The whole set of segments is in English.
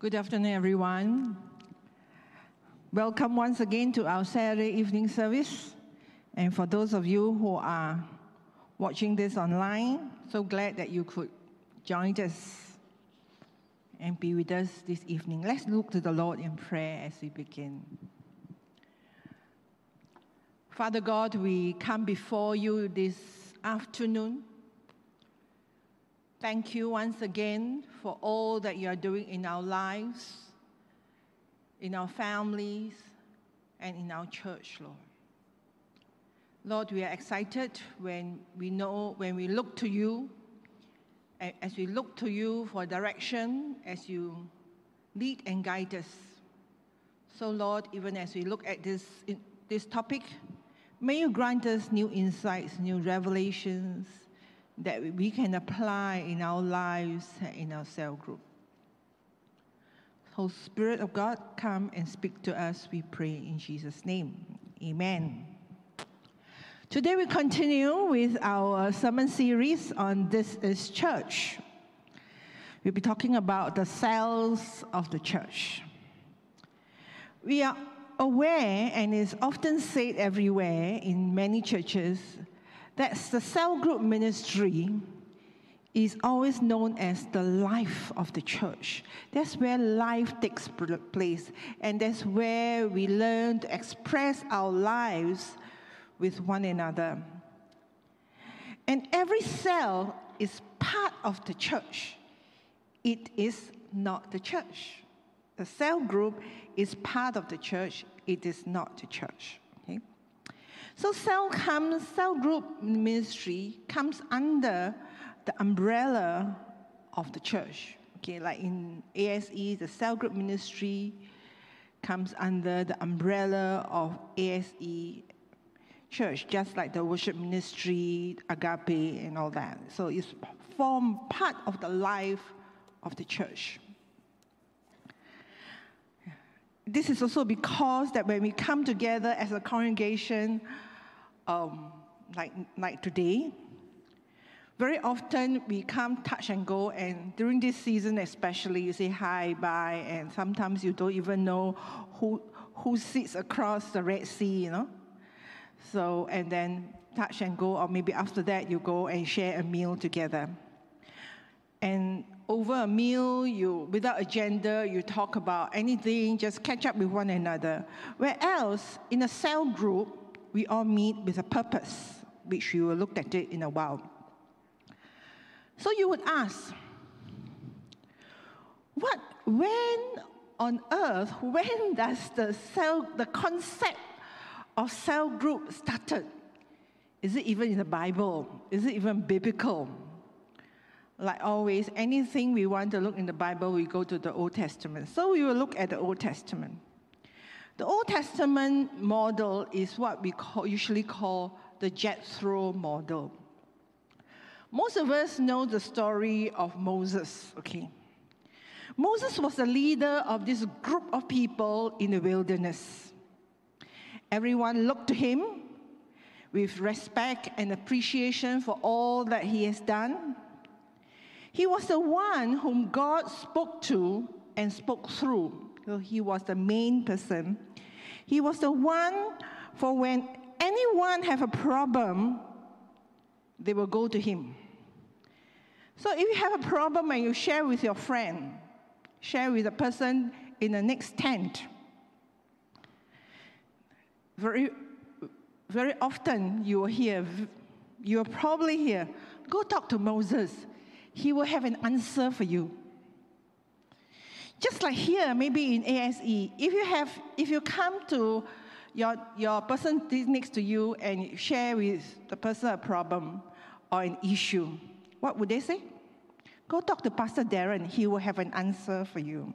Good afternoon, everyone. Welcome once again to our Saturday evening service. And for those of you who are watching this online, so glad that you could join us and be with us this evening. Let's look to the Lord in prayer as we begin. Father God, we come before you this afternoon. Thank you once again for all that you are doing in our lives, in our families, and in our church, Lord. Lord, we are excited when we know, when we look to you, as we look to you for direction, as you lead and guide us. So, Lord, even as we look at this, this topic, may you grant us new insights, new revelations, that we can apply in our lives, in our cell group. So, Spirit of God, come and speak to us, we pray in Jesus' name. Amen. Today we continue with our sermon series on This is Church. We'll be talking about the cells of the church. We are aware, and is often said everywhere in many churches, that's the cell group ministry is always known as the life of the church. That's where life takes place, and that's where we learn to express our lives with one another. And every cell is part of the church. It is not the church. The cell group is part of the church, it is not the church. So cell comes, cell group ministry comes under the umbrella of the church. Okay, like in ASE, the cell group ministry comes under the umbrella of ASE church, just like the worship ministry, agape, and all that. So it's form part of the life of the church. This is also because that when we come together as a congregation, um, like, like today, very often we come touch and go, and during this season especially, you say hi, bye, and sometimes you don't even know who, who sits across the Red Sea, you know? So, and then touch and go, or maybe after that you go and share a meal together. And over a meal, you without agenda, you talk about anything, just catch up with one another. Whereas in a cell group, we all meet with a purpose, which we will look at it in a while. So you would ask, what, when on earth, when does the cell, the concept of cell group started? Is it even in the Bible? Is it even biblical? Like always, anything we want to look in the Bible, we go to the Old Testament. So we will look at the Old Testament. The Old Testament model is what we call, usually call the Jethro model. Most of us know the story of Moses, okay? Moses was the leader of this group of people in the wilderness. Everyone looked to him with respect and appreciation for all that he has done. He was the one whom God spoke to and spoke through. So he was the main person he was the one for when anyone have a problem, they will go to him. So if you have a problem and you share with your friend, share with the person in the next tent, very, very often you will hear, you will probably hear, go talk to Moses. He will have an answer for you. Just like here, maybe in ASE, if you have, if you come to your, your person next to you and share with the person a problem or an issue, what would they say? Go talk to Pastor Darren, he will have an answer for you.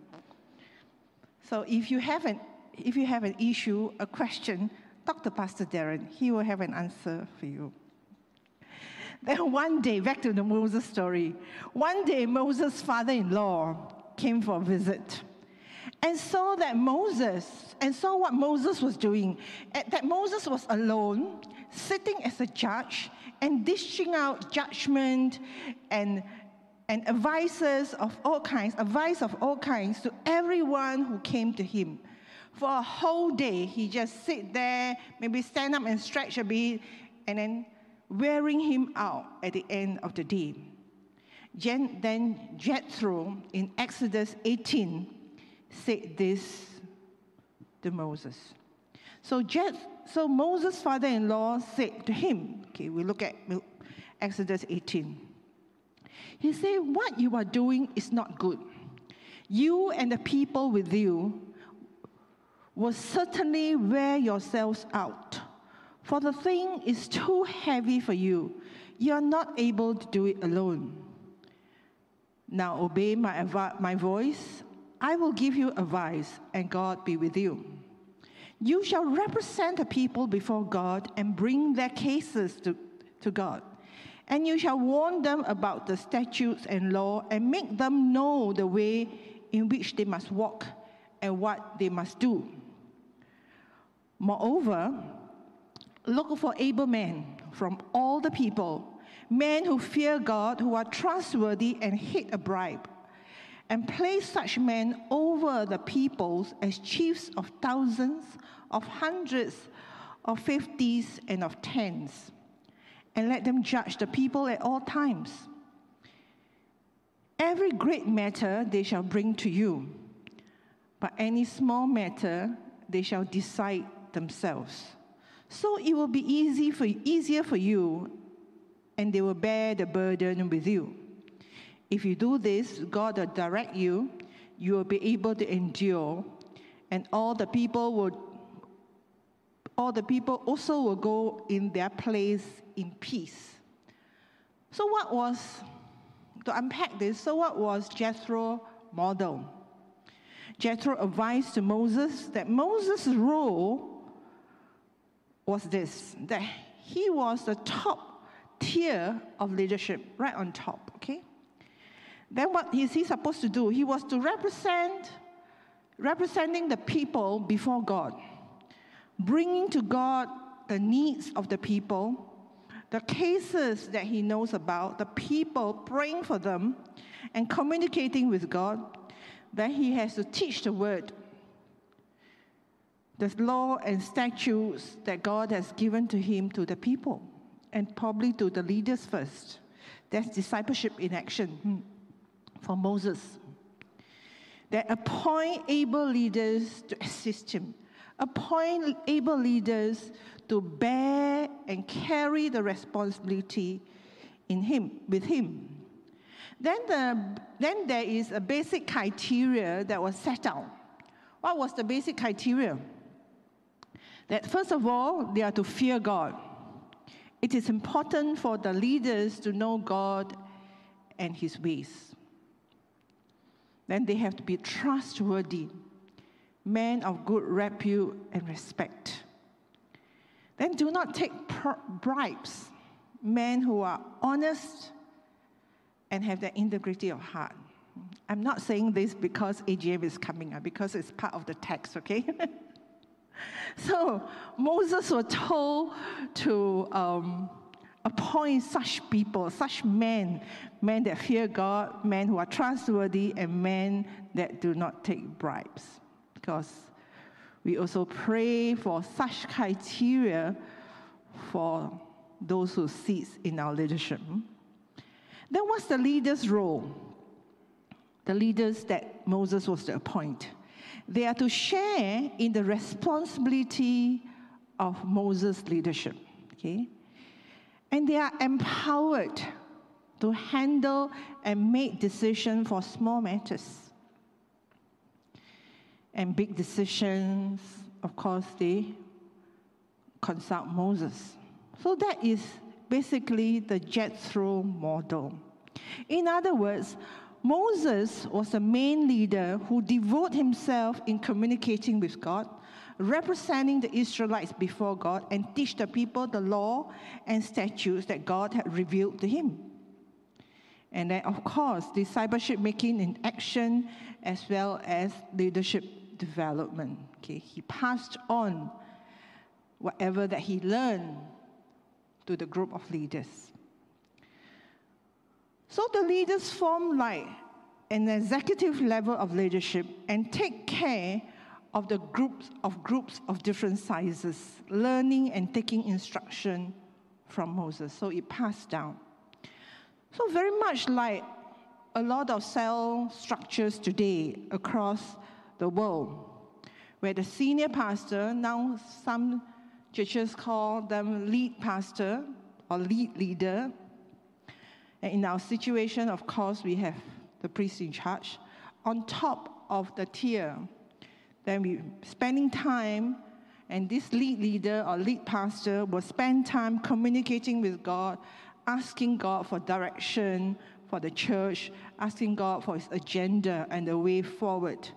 So if you have an, if you have an issue, a question, talk to Pastor Darren, he will have an answer for you. Then one day, back to the Moses story, one day Moses' father in law came for a visit and saw that Moses, and saw what Moses was doing, that Moses was alone, sitting as a judge and dishing out judgment and and advices of all kinds, advice of all kinds to everyone who came to him. For a whole day, he just sit there, maybe stand up and stretch a bit, and then wearing him out at the end of the day. Then Jethro in Exodus 18 said this to Moses. So, Jeth, so Moses' father-in-law said to him, okay, we look at Exodus 18. He said, What you are doing is not good. You and the people with you will certainly wear yourselves out, for the thing is too heavy for you. You are not able to do it alone. Now obey my, my voice. I will give you advice, and God be with you. You shall represent the people before God and bring their cases to, to God. And you shall warn them about the statutes and law and make them know the way in which they must walk and what they must do. Moreover, look for able men from all the people, men who fear God, who are trustworthy and hate a bribe, and place such men over the peoples as chiefs of thousands, of hundreds, of fifties, and of tens and let them judge the people at all times. Every great matter they shall bring to you, but any small matter they shall decide themselves. So it will be easy for, easier for you, and they will bear the burden with you. If you do this, God will direct you, you will be able to endure, and all the people will all the people also will go in their place in peace. So, what was, to unpack this, so what was Jethro model? Jethro advised to Moses that Moses' role was this that he was the top tier of leadership, right on top, okay? Then what is he supposed to do? He was to represent, representing the people before God, bringing to God the needs of the people the cases that he knows about, the people praying for them, and communicating with God, then he has to teach the word, the law and statutes that God has given to him to the people, and probably to the leaders first. That's discipleship in action hmm, for Moses. That appoint able leaders to assist him, appoint able leaders to bear and carry the responsibility in him with him. Then, the, then there is a basic criteria that was set out. What was the basic criteria? That first of all, they are to fear God. It is important for the leaders to know God and his ways. Then they have to be trustworthy, men of good repute and respect. Then do not take bribes, men who are honest and have the integrity of heart. I'm not saying this because AGM is coming up, because it's part of the text, okay? so Moses was told to um, appoint such people, such men, men that fear God, men who are trustworthy, and men that do not take bribes. Because we also pray for such criteria for those who sit in our leadership. Then what's the leader's role? The leaders that Moses was to appoint. They are to share in the responsibility of Moses' leadership. Okay? And they are empowered to handle and make decisions for small matters and big decisions, of course, they consult Moses. So that is basically the Jethro model. In other words, Moses was the main leader who devoted himself in communicating with God, representing the Israelites before God, and teach the people the law and statutes that God had revealed to him. And then, of course, discipleship making in action as well as leadership development. Okay, he passed on whatever that he learned to the group of leaders. So the leaders form like an executive level of leadership and take care of the groups of groups of different sizes, learning and taking instruction from Moses. So it passed down. So very much like a lot of cell structures today across the world, where the senior pastor, now some churches call them lead pastor or lead leader. And in our situation, of course, we have the priest in charge. On top of the tier, then we spending time, and this lead leader or lead pastor will spend time communicating with God, asking God for direction for the church, asking God for his agenda and the way forward.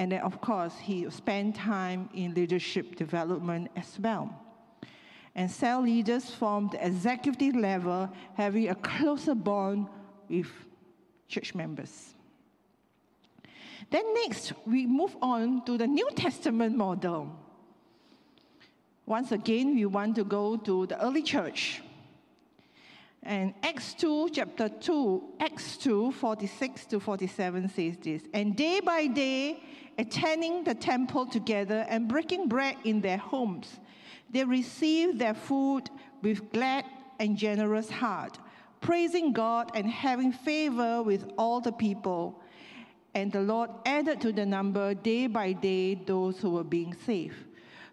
And then, of course, he spend time in leadership development as well. And cell leaders from the executive level having a closer bond with church members. Then next, we move on to the New Testament model. Once again, we want to go to the early church. And Acts 2, chapter 2, Acts 2, 46 to 47 says this. And day by day, attending the temple together and breaking bread in their homes, they received their food with glad and generous heart, praising God and having favor with all the people. And the Lord added to the number day by day those who were being saved.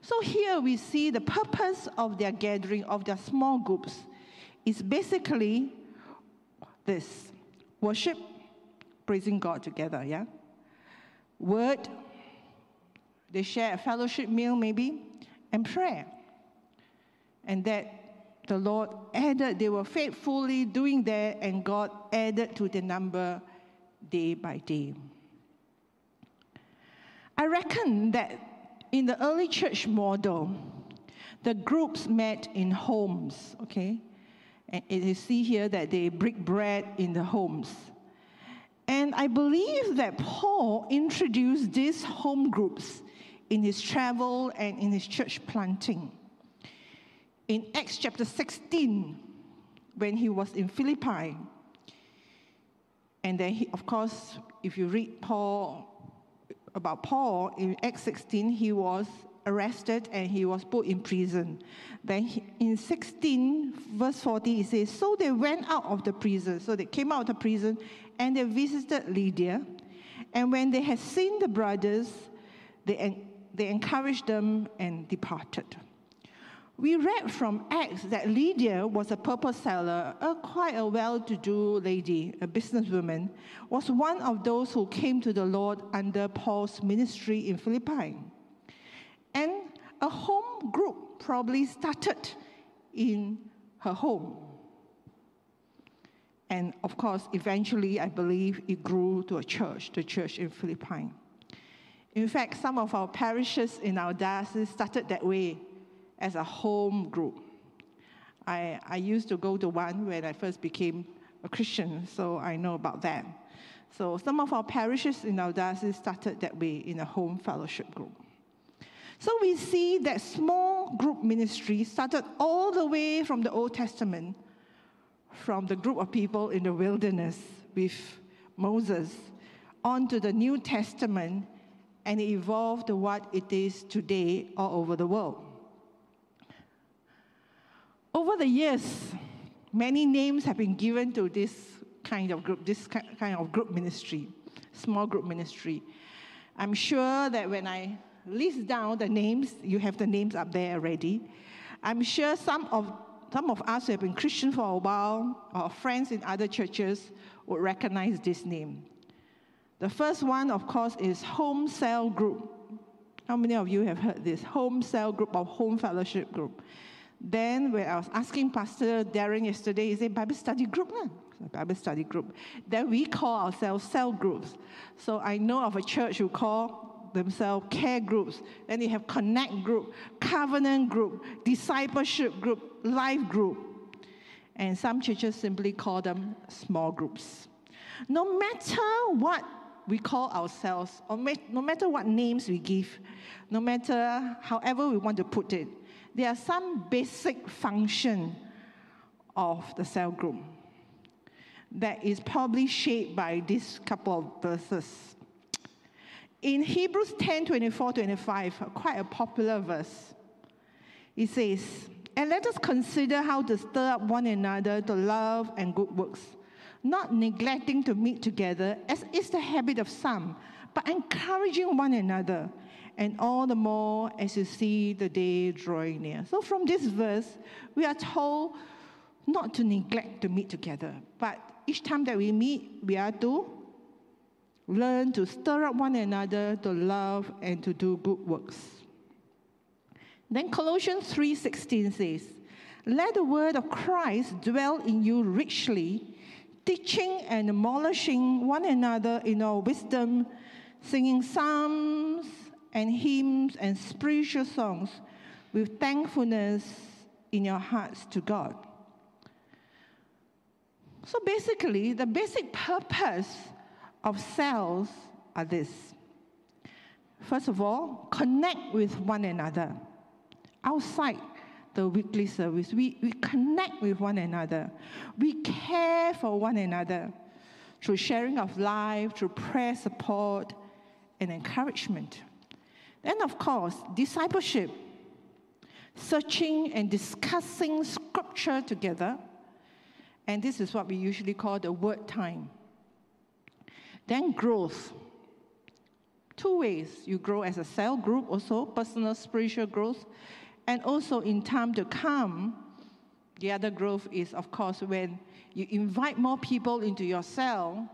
So here we see the purpose of their gathering, of their small groups, is basically this worship, praising God together, yeah? Word, they share a fellowship meal maybe, and prayer. And that the Lord added, they were faithfully doing that, and God added to the number day by day. I reckon that in the early church model, the groups met in homes, okay? And you see here that they break bread in the homes. And I believe that Paul introduced these home groups in his travel and in his church planting. In Acts chapter 16, when he was in Philippi, and then, he, of course, if you read Paul about Paul in Acts 16, he was arrested and he was put in prison. Then he, in 16, verse 40, it says, So they went out of the prison. So they came out of the prison and they visited Lydia. And when they had seen the brothers, they, they encouraged them and departed. We read from Acts that Lydia was a purple seller, a quite a well-to-do lady, a businesswoman, was one of those who came to the Lord under Paul's ministry in Philippi. And a home group probably started in her home. And of course, eventually, I believe it grew to a church, the church in Philippi. In fact, some of our parishes in our diocese started that way as a home group. I, I used to go to one when I first became a Christian, so I know about that. So some of our parishes in our diocese started that way in a home fellowship group. So we see that small group ministry started all the way from the Old Testament, from the group of people in the wilderness with Moses, onto the New Testament, and it evolved to what it is today all over the world. Over the years, many names have been given to this kind of group, this kind of group ministry, small group ministry. I'm sure that when I list down the names, you have the names up there already. I'm sure some of some of us who have been Christian for a while, or friends in other churches, would recognize this name. The first one, of course, is Home Cell Group. How many of you have heard this? Home Cell Group or Home Fellowship Group. Then when I was asking Pastor Darren yesterday, he said, Bible study group. Lah. Bible study group. Then we call ourselves cell groups. So I know of a church who call themselves care groups. Then they have connect group, covenant group, discipleship group, life group. And some churches simply call them small groups. No matter what we call ourselves, or no matter what names we give, no matter however we want to put it, there are some basic function of the cell group. that is probably shaped by this couple of verses. In Hebrews 10 24 25, quite a popular verse, it says, And let us consider how to stir up one another to love and good works, not neglecting to meet together, as is the habit of some, but encouraging one another, and all the more as you see the day drawing near. So, from this verse, we are told not to neglect to meet together, but each time that we meet, we are to learn to stir up one another to love and to do good works. Then Colossians 3:16 says, "Let the word of Christ dwell in you richly, teaching and admonishing one another in all wisdom, singing psalms and hymns and spiritual songs with thankfulness in your hearts to God." So basically, the basic purpose of cells are this. First of all, connect with one another. Outside the weekly service, we, we connect with one another. We care for one another through sharing of life, through prayer support and encouragement. Then, of course, discipleship, searching and discussing scripture together and this is what we usually call the word time. Then growth. Two ways you grow as a cell group, also personal spiritual growth, and also in time to come. The other growth is, of course, when you invite more people into your cell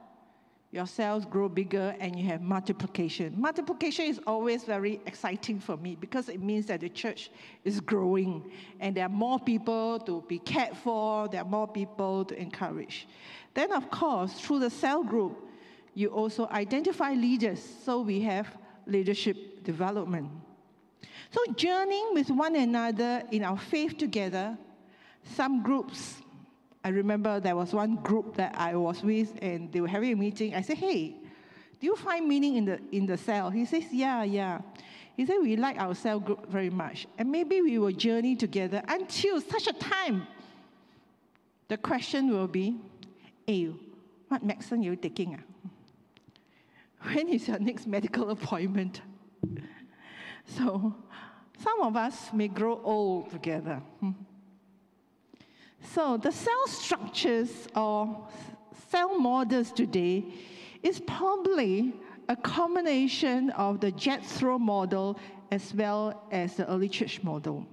your cells grow bigger and you have multiplication. Multiplication is always very exciting for me because it means that the church is growing and there are more people to be cared for, there are more people to encourage. Then, of course, through the cell group, you also identify leaders, so we have leadership development. So, journeying with one another in our faith together, some groups I remember there was one group that I was with, and they were having a meeting. I said, Hey, do you find meaning in the, in the cell? He says, Yeah, yeah. He said, We like our cell group very much. And maybe we will journey together until such a time. The question will be, Hey, what medicine are you taking? Ah? When is your next medical appointment? so, some of us may grow old together. Hmm. So the cell structures or cell models today is probably a combination of the Jethro model as well as the early church model.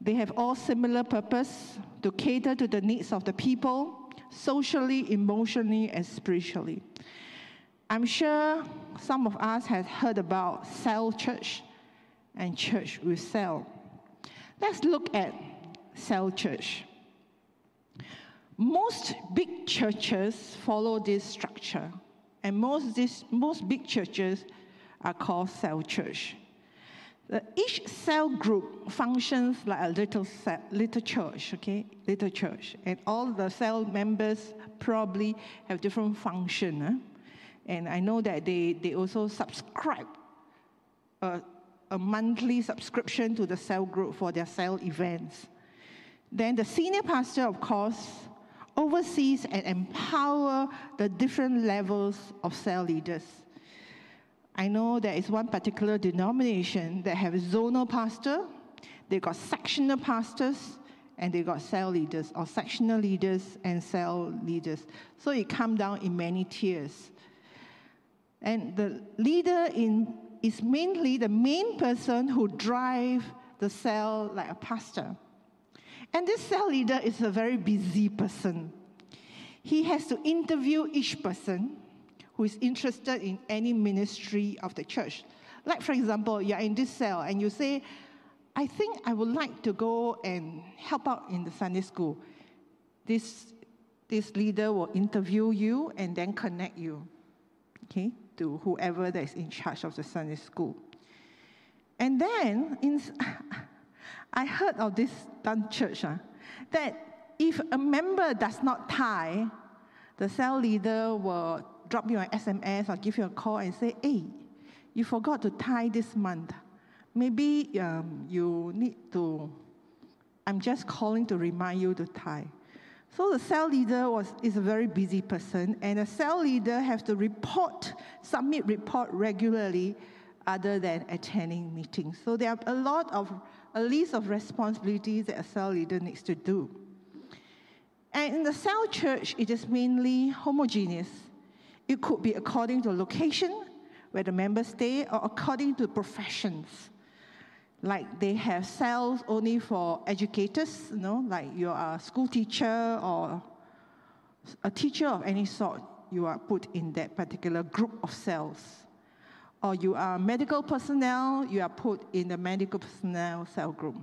They have all similar purpose to cater to the needs of the people, socially, emotionally, and spiritually. I'm sure some of us have heard about cell church and church with cell. Let's look at cell church. Most big churches follow this structure, and most, this, most big churches are called cell church. The, each cell group functions like a little, cell, little church, okay? Little church. And all the cell members probably have different function. And I know that they, they also subscribe a, a monthly subscription to the cell group for their cell events. Then the senior pastor, of course, oversees and empower the different levels of cell leaders. I know there is one particular denomination that have zonal pastor, they got sectional pastors, and they got cell leaders or sectional leaders and cell leaders. So it come down in many tiers. And the leader in, is mainly the main person who drive the cell like a pastor. And this cell leader is a very busy person. He has to interview each person who is interested in any ministry of the church. Like, for example, you're in this cell and you say, I think I would like to go and help out in the Sunday school. This, this leader will interview you and then connect you, okay, to whoever that is in charge of the Sunday school. And then, in, I heard of this done church uh, that if a member does not tie, the cell leader will drop you an SMS or give you a call and say, hey, you forgot to tie this month. Maybe um, you need to, I'm just calling to remind you to tie. So the cell leader was, is a very busy person, and a cell leader has to report, submit report regularly other than attending meetings. So there are a lot of, a list of responsibilities that a cell leader needs to do. And in the cell church, it is mainly homogeneous. It could be according to location, where the members stay, or according to professions. Like they have cells only for educators, you know, like you are a school teacher or a teacher of any sort, you are put in that particular group of cells or you are medical personnel, you are put in the medical personnel cell group.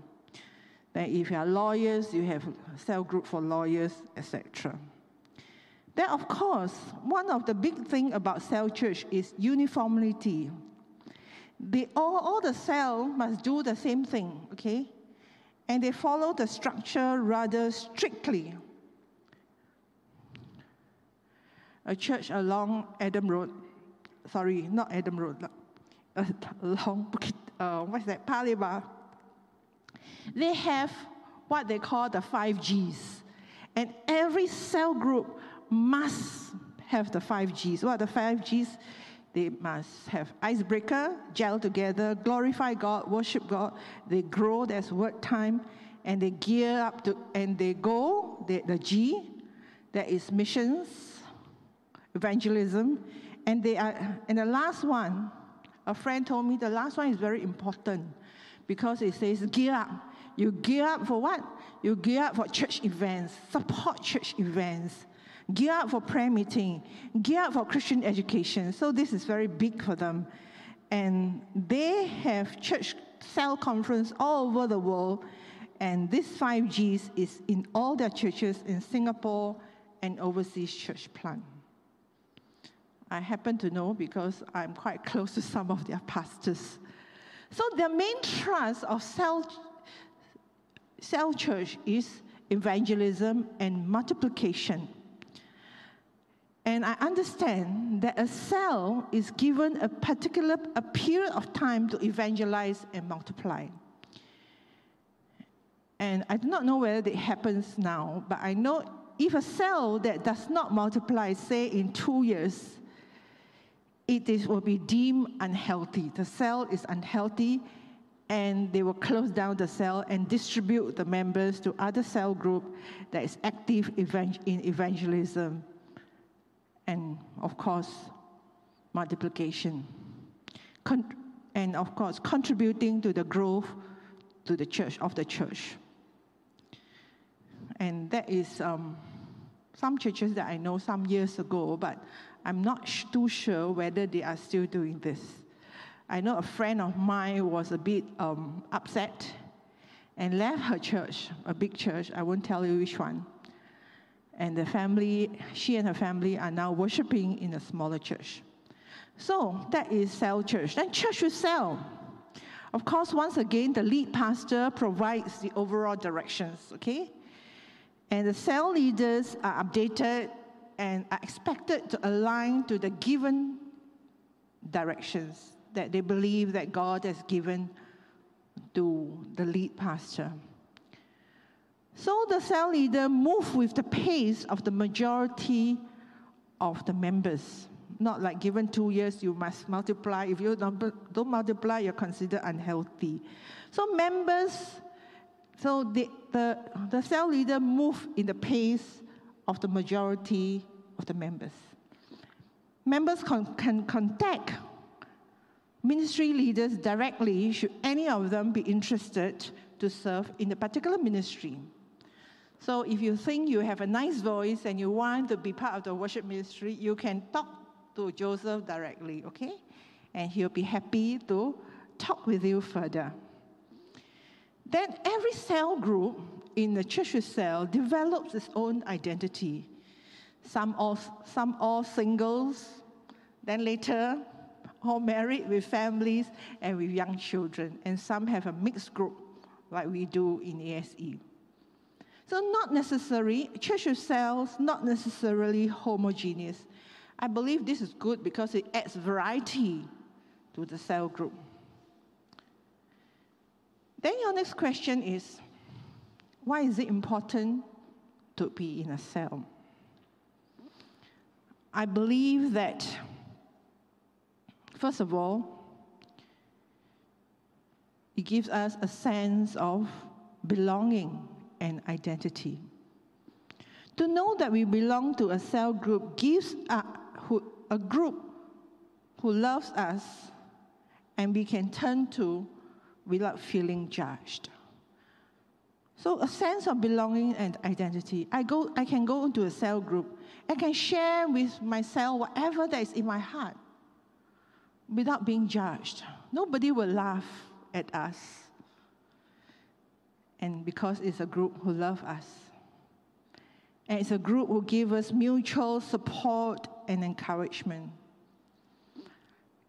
Then if you are lawyers, you have cell group for lawyers, etc. Then of course, one of the big thing about cell church is uniformity. They, all, all the cell must do the same thing, okay? And they follow the structure rather strictly. A church along Adam Road sorry, not Adam Road, uh, along uh, what's that, Paya They have what they call the five Gs. And every cell group must have the five Gs. What are the five Gs? They must have icebreaker, gel together, glorify God, worship God. They grow, there's word time, and they gear up to, and they go, they, the G, that is missions, evangelism, and, they are, and the last one, a friend told me the last one is very important because it says gear up. You gear up for what? You gear up for church events, support church events, gear up for prayer meeting, gear up for Christian education. So this is very big for them. And they have church cell conference all over the world. And this 5Gs is in all their churches in Singapore and overseas church plant. I happen to know because I'm quite close to some of their pastors. So their main thrust of cell, cell church is evangelism and multiplication. And I understand that a cell is given a particular a period of time to evangelize and multiply. And I do not know whether it happens now, but I know if a cell that does not multiply, say in two years, it is, will be deemed unhealthy. The cell is unhealthy, and they will close down the cell and distribute the members to other cell group that is active in evangelism and, of course, multiplication. Con- and, of course, contributing to the growth to the church of the church. And that is um, some churches that I know some years ago, but I'm not sh- too sure whether they are still doing this. I know a friend of mine was a bit um, upset and left her church, a big church, I won't tell you which one. And the family, she and her family are now worshiping in a smaller church. So that is cell church. Then church with cell. Of course, once again, the lead pastor provides the overall directions, okay? And the cell leaders are updated and are expected to align to the given directions that they believe that God has given to the lead pastor. So the cell leader move with the pace of the majority of the members. Not like given two years, you must multiply. If you don't, don't multiply, you're considered unhealthy. So members, so the, the, the cell leader move in the pace of the majority of the members. Members con- can contact ministry leaders directly should any of them be interested to serve in a particular ministry. So if you think you have a nice voice and you want to be part of the worship ministry, you can talk to Joseph directly, okay? And he'll be happy to talk with you further. Then every cell group in the church cell develops its own identity some all, some all singles, then later all married with families and with young children, and some have a mixed group like we do in ASE. So not necessary, church cells, not necessarily homogeneous. I believe this is good because it adds variety to the cell group. Then your next question is, why is it important to be in a cell. I believe that, first of all, it gives us a sense of belonging and identity. To know that we belong to a cell group gives a, a group who loves us and we can turn to without feeling judged. So a sense of belonging and identity. I, go, I can go into a cell group. I can share with myself whatever that is in my heart without being judged. Nobody will laugh at us. And because it's a group who love us. And it's a group who give us mutual support and encouragement.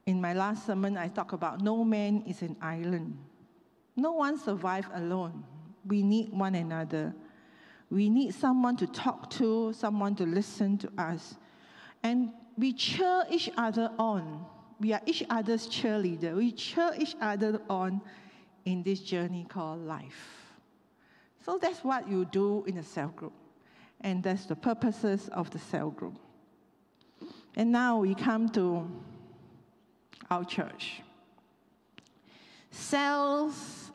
In my last sermon, I talk about no man is an island. No one survives alone. We need one another. We need someone to talk to, someone to listen to us. And we cheer each other on. We are each other's cheerleader. We cheer each other on in this journey called life. So that's what you do in a cell group. And that's the purposes of the cell group. And now we come to our church. Cells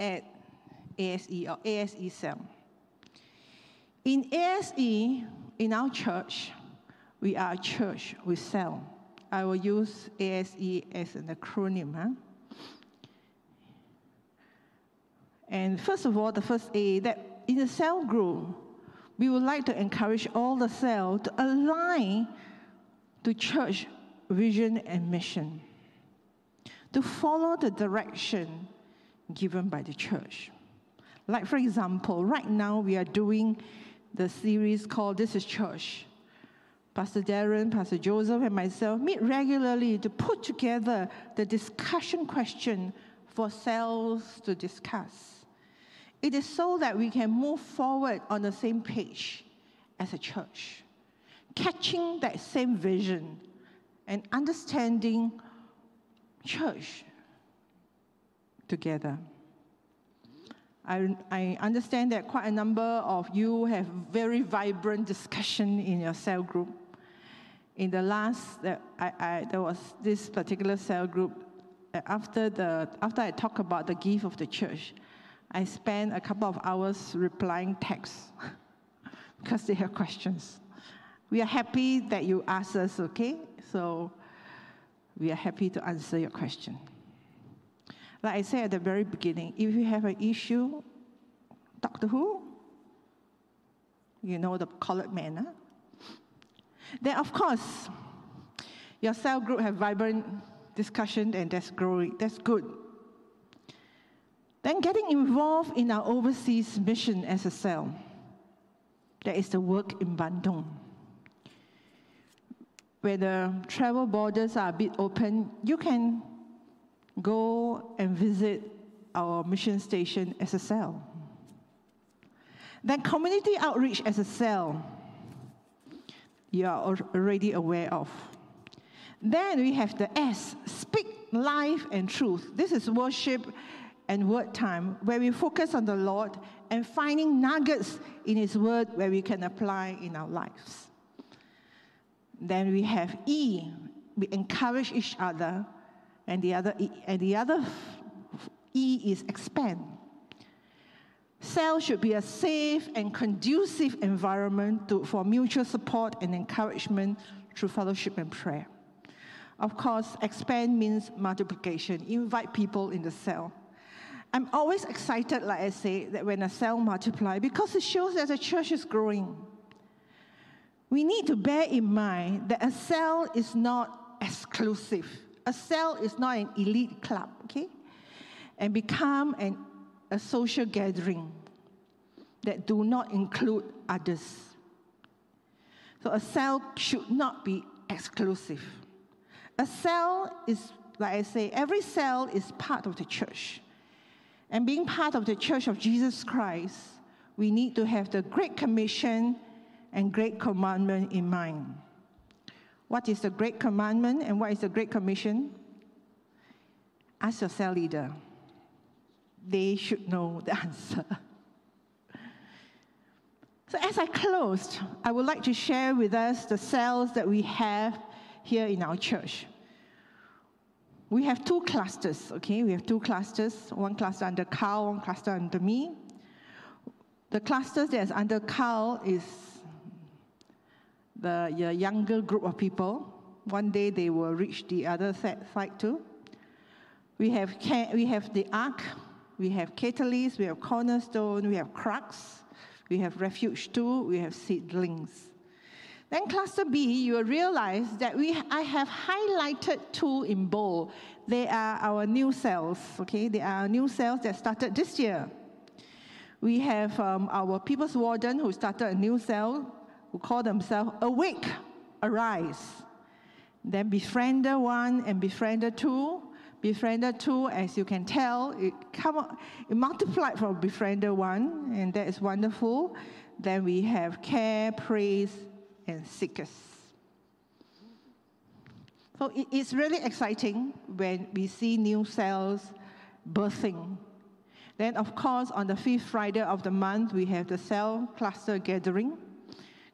at ASE or ASE cell. In ASE, in our church, we are a church with cell. I will use ASE as an acronym. Huh? And first of all, the first A, that in the cell group, we would like to encourage all the cell to align to church vision and mission, to follow the direction given by the church. Like, for example, right now we are doing the series called This is Church. Pastor Darren, Pastor Joseph, and myself meet regularly to put together the discussion question for cells to discuss. It is so that we can move forward on the same page as a church, catching that same vision and understanding church together. I, I understand that quite a number of you have very vibrant discussion in your cell group. In the last, I, I, there was this particular cell group. Uh, after, the, after I talk about the gift of the church, I spent a couple of hours replying texts because they have questions. We are happy that you asked us, okay? So we are happy to answer your question. Like I said at the very beginning, if you have an issue, to who? You know the colored man, huh? Then, of course, your cell group have vibrant discussion, and that's growing. That's good. Then, getting involved in our overseas mission as a cell. That is the work in Bandung. Where the travel borders are a bit open, you can go and visit our mission station as a cell. Then community outreach as a cell, you are already aware of. Then we have the S, speak life and truth. This is worship and word time, where we focus on the Lord and finding nuggets in His word where we can apply in our lives. Then we have E, we encourage each other and the other E, and the other E is expand. Cell should be a safe and conducive environment to, for mutual support and encouragement through fellowship and prayer. Of course, expand means multiplication. Invite people in the cell. I'm always excited, like I say, that when a cell multiplies because it shows that the church is growing. We need to bear in mind that a cell is not exclusive a cell is not an elite club, okay? And become an, a social gathering that do not include others. So a cell should not be exclusive. A cell is, like I say, every cell is part of the church. And being part of the church of Jesus Christ, we need to have the Great Commission and Great Commandment in mind. What is the Great Commandment and what is the Great Commission? Ask your cell leader. They should know the answer. So, as I closed, I would like to share with us the cells that we have here in our church. We have two clusters, okay? We have two clusters one cluster under Carl, one cluster under me. The cluster that's under Carl is the, the younger group of people. One day they will reach the other side too. We have, we have the Ark, we have Catalyst, we have Cornerstone, we have Crux, we have Refuge 2, we have Seedlings. Then cluster B, you will realize that we, I have highlighted two in bold. They are our new cells, okay? They are new cells that started this year. We have um, our People's Warden who started a new cell who call themselves Awake, Arise. Then Befriender 1 and Befriender 2 Befriender 2, as you can tell, it, come, it multiplied from Befriender 1, and that is wonderful. Then we have care, praise, and seekers. So it, it's really exciting when we see new cells birthing. Then, of course, on the fifth Friday of the month, we have the cell cluster gathering.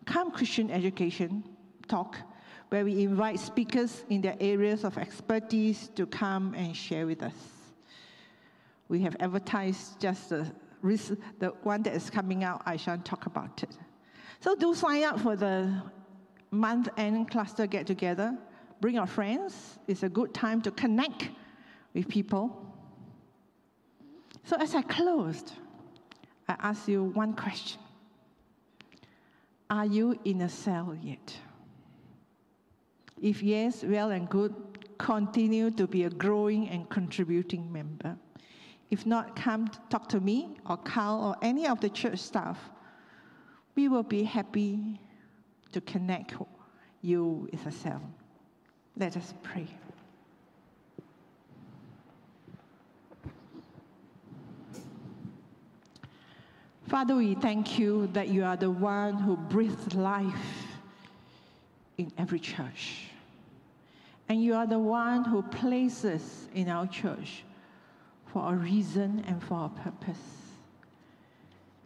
Come Christian education talk where we invite speakers in their areas of expertise to come and share with us. We have advertised just the, the one that is coming out. I shan't talk about it. So do sign up for the month end cluster get together. Bring your friends. It's a good time to connect with people. So as I closed, I ask you one question Are you in a cell yet? If yes, well and good, continue to be a growing and contributing member. If not, come talk to me or Carl or any of the church staff. We will be happy to connect you with a cell. Let us pray. Father, we thank you that you are the one who breathes life in every church. And you are the one who places in our church for a reason and for a purpose.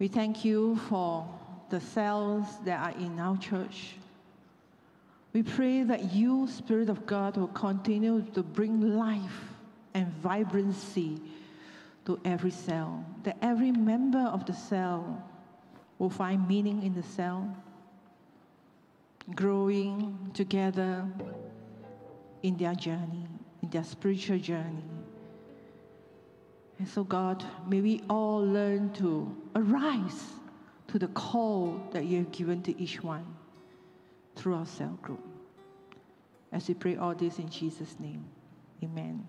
We thank you for the cells that are in our church. We pray that you, Spirit of God, will continue to bring life and vibrancy to every cell, that every member of the cell will find meaning in the cell, growing together in their journey, in their spiritual journey. And so, God, may we all learn to arise to the call that you have given to each one through our cell group. As we pray all this in Jesus' name, amen.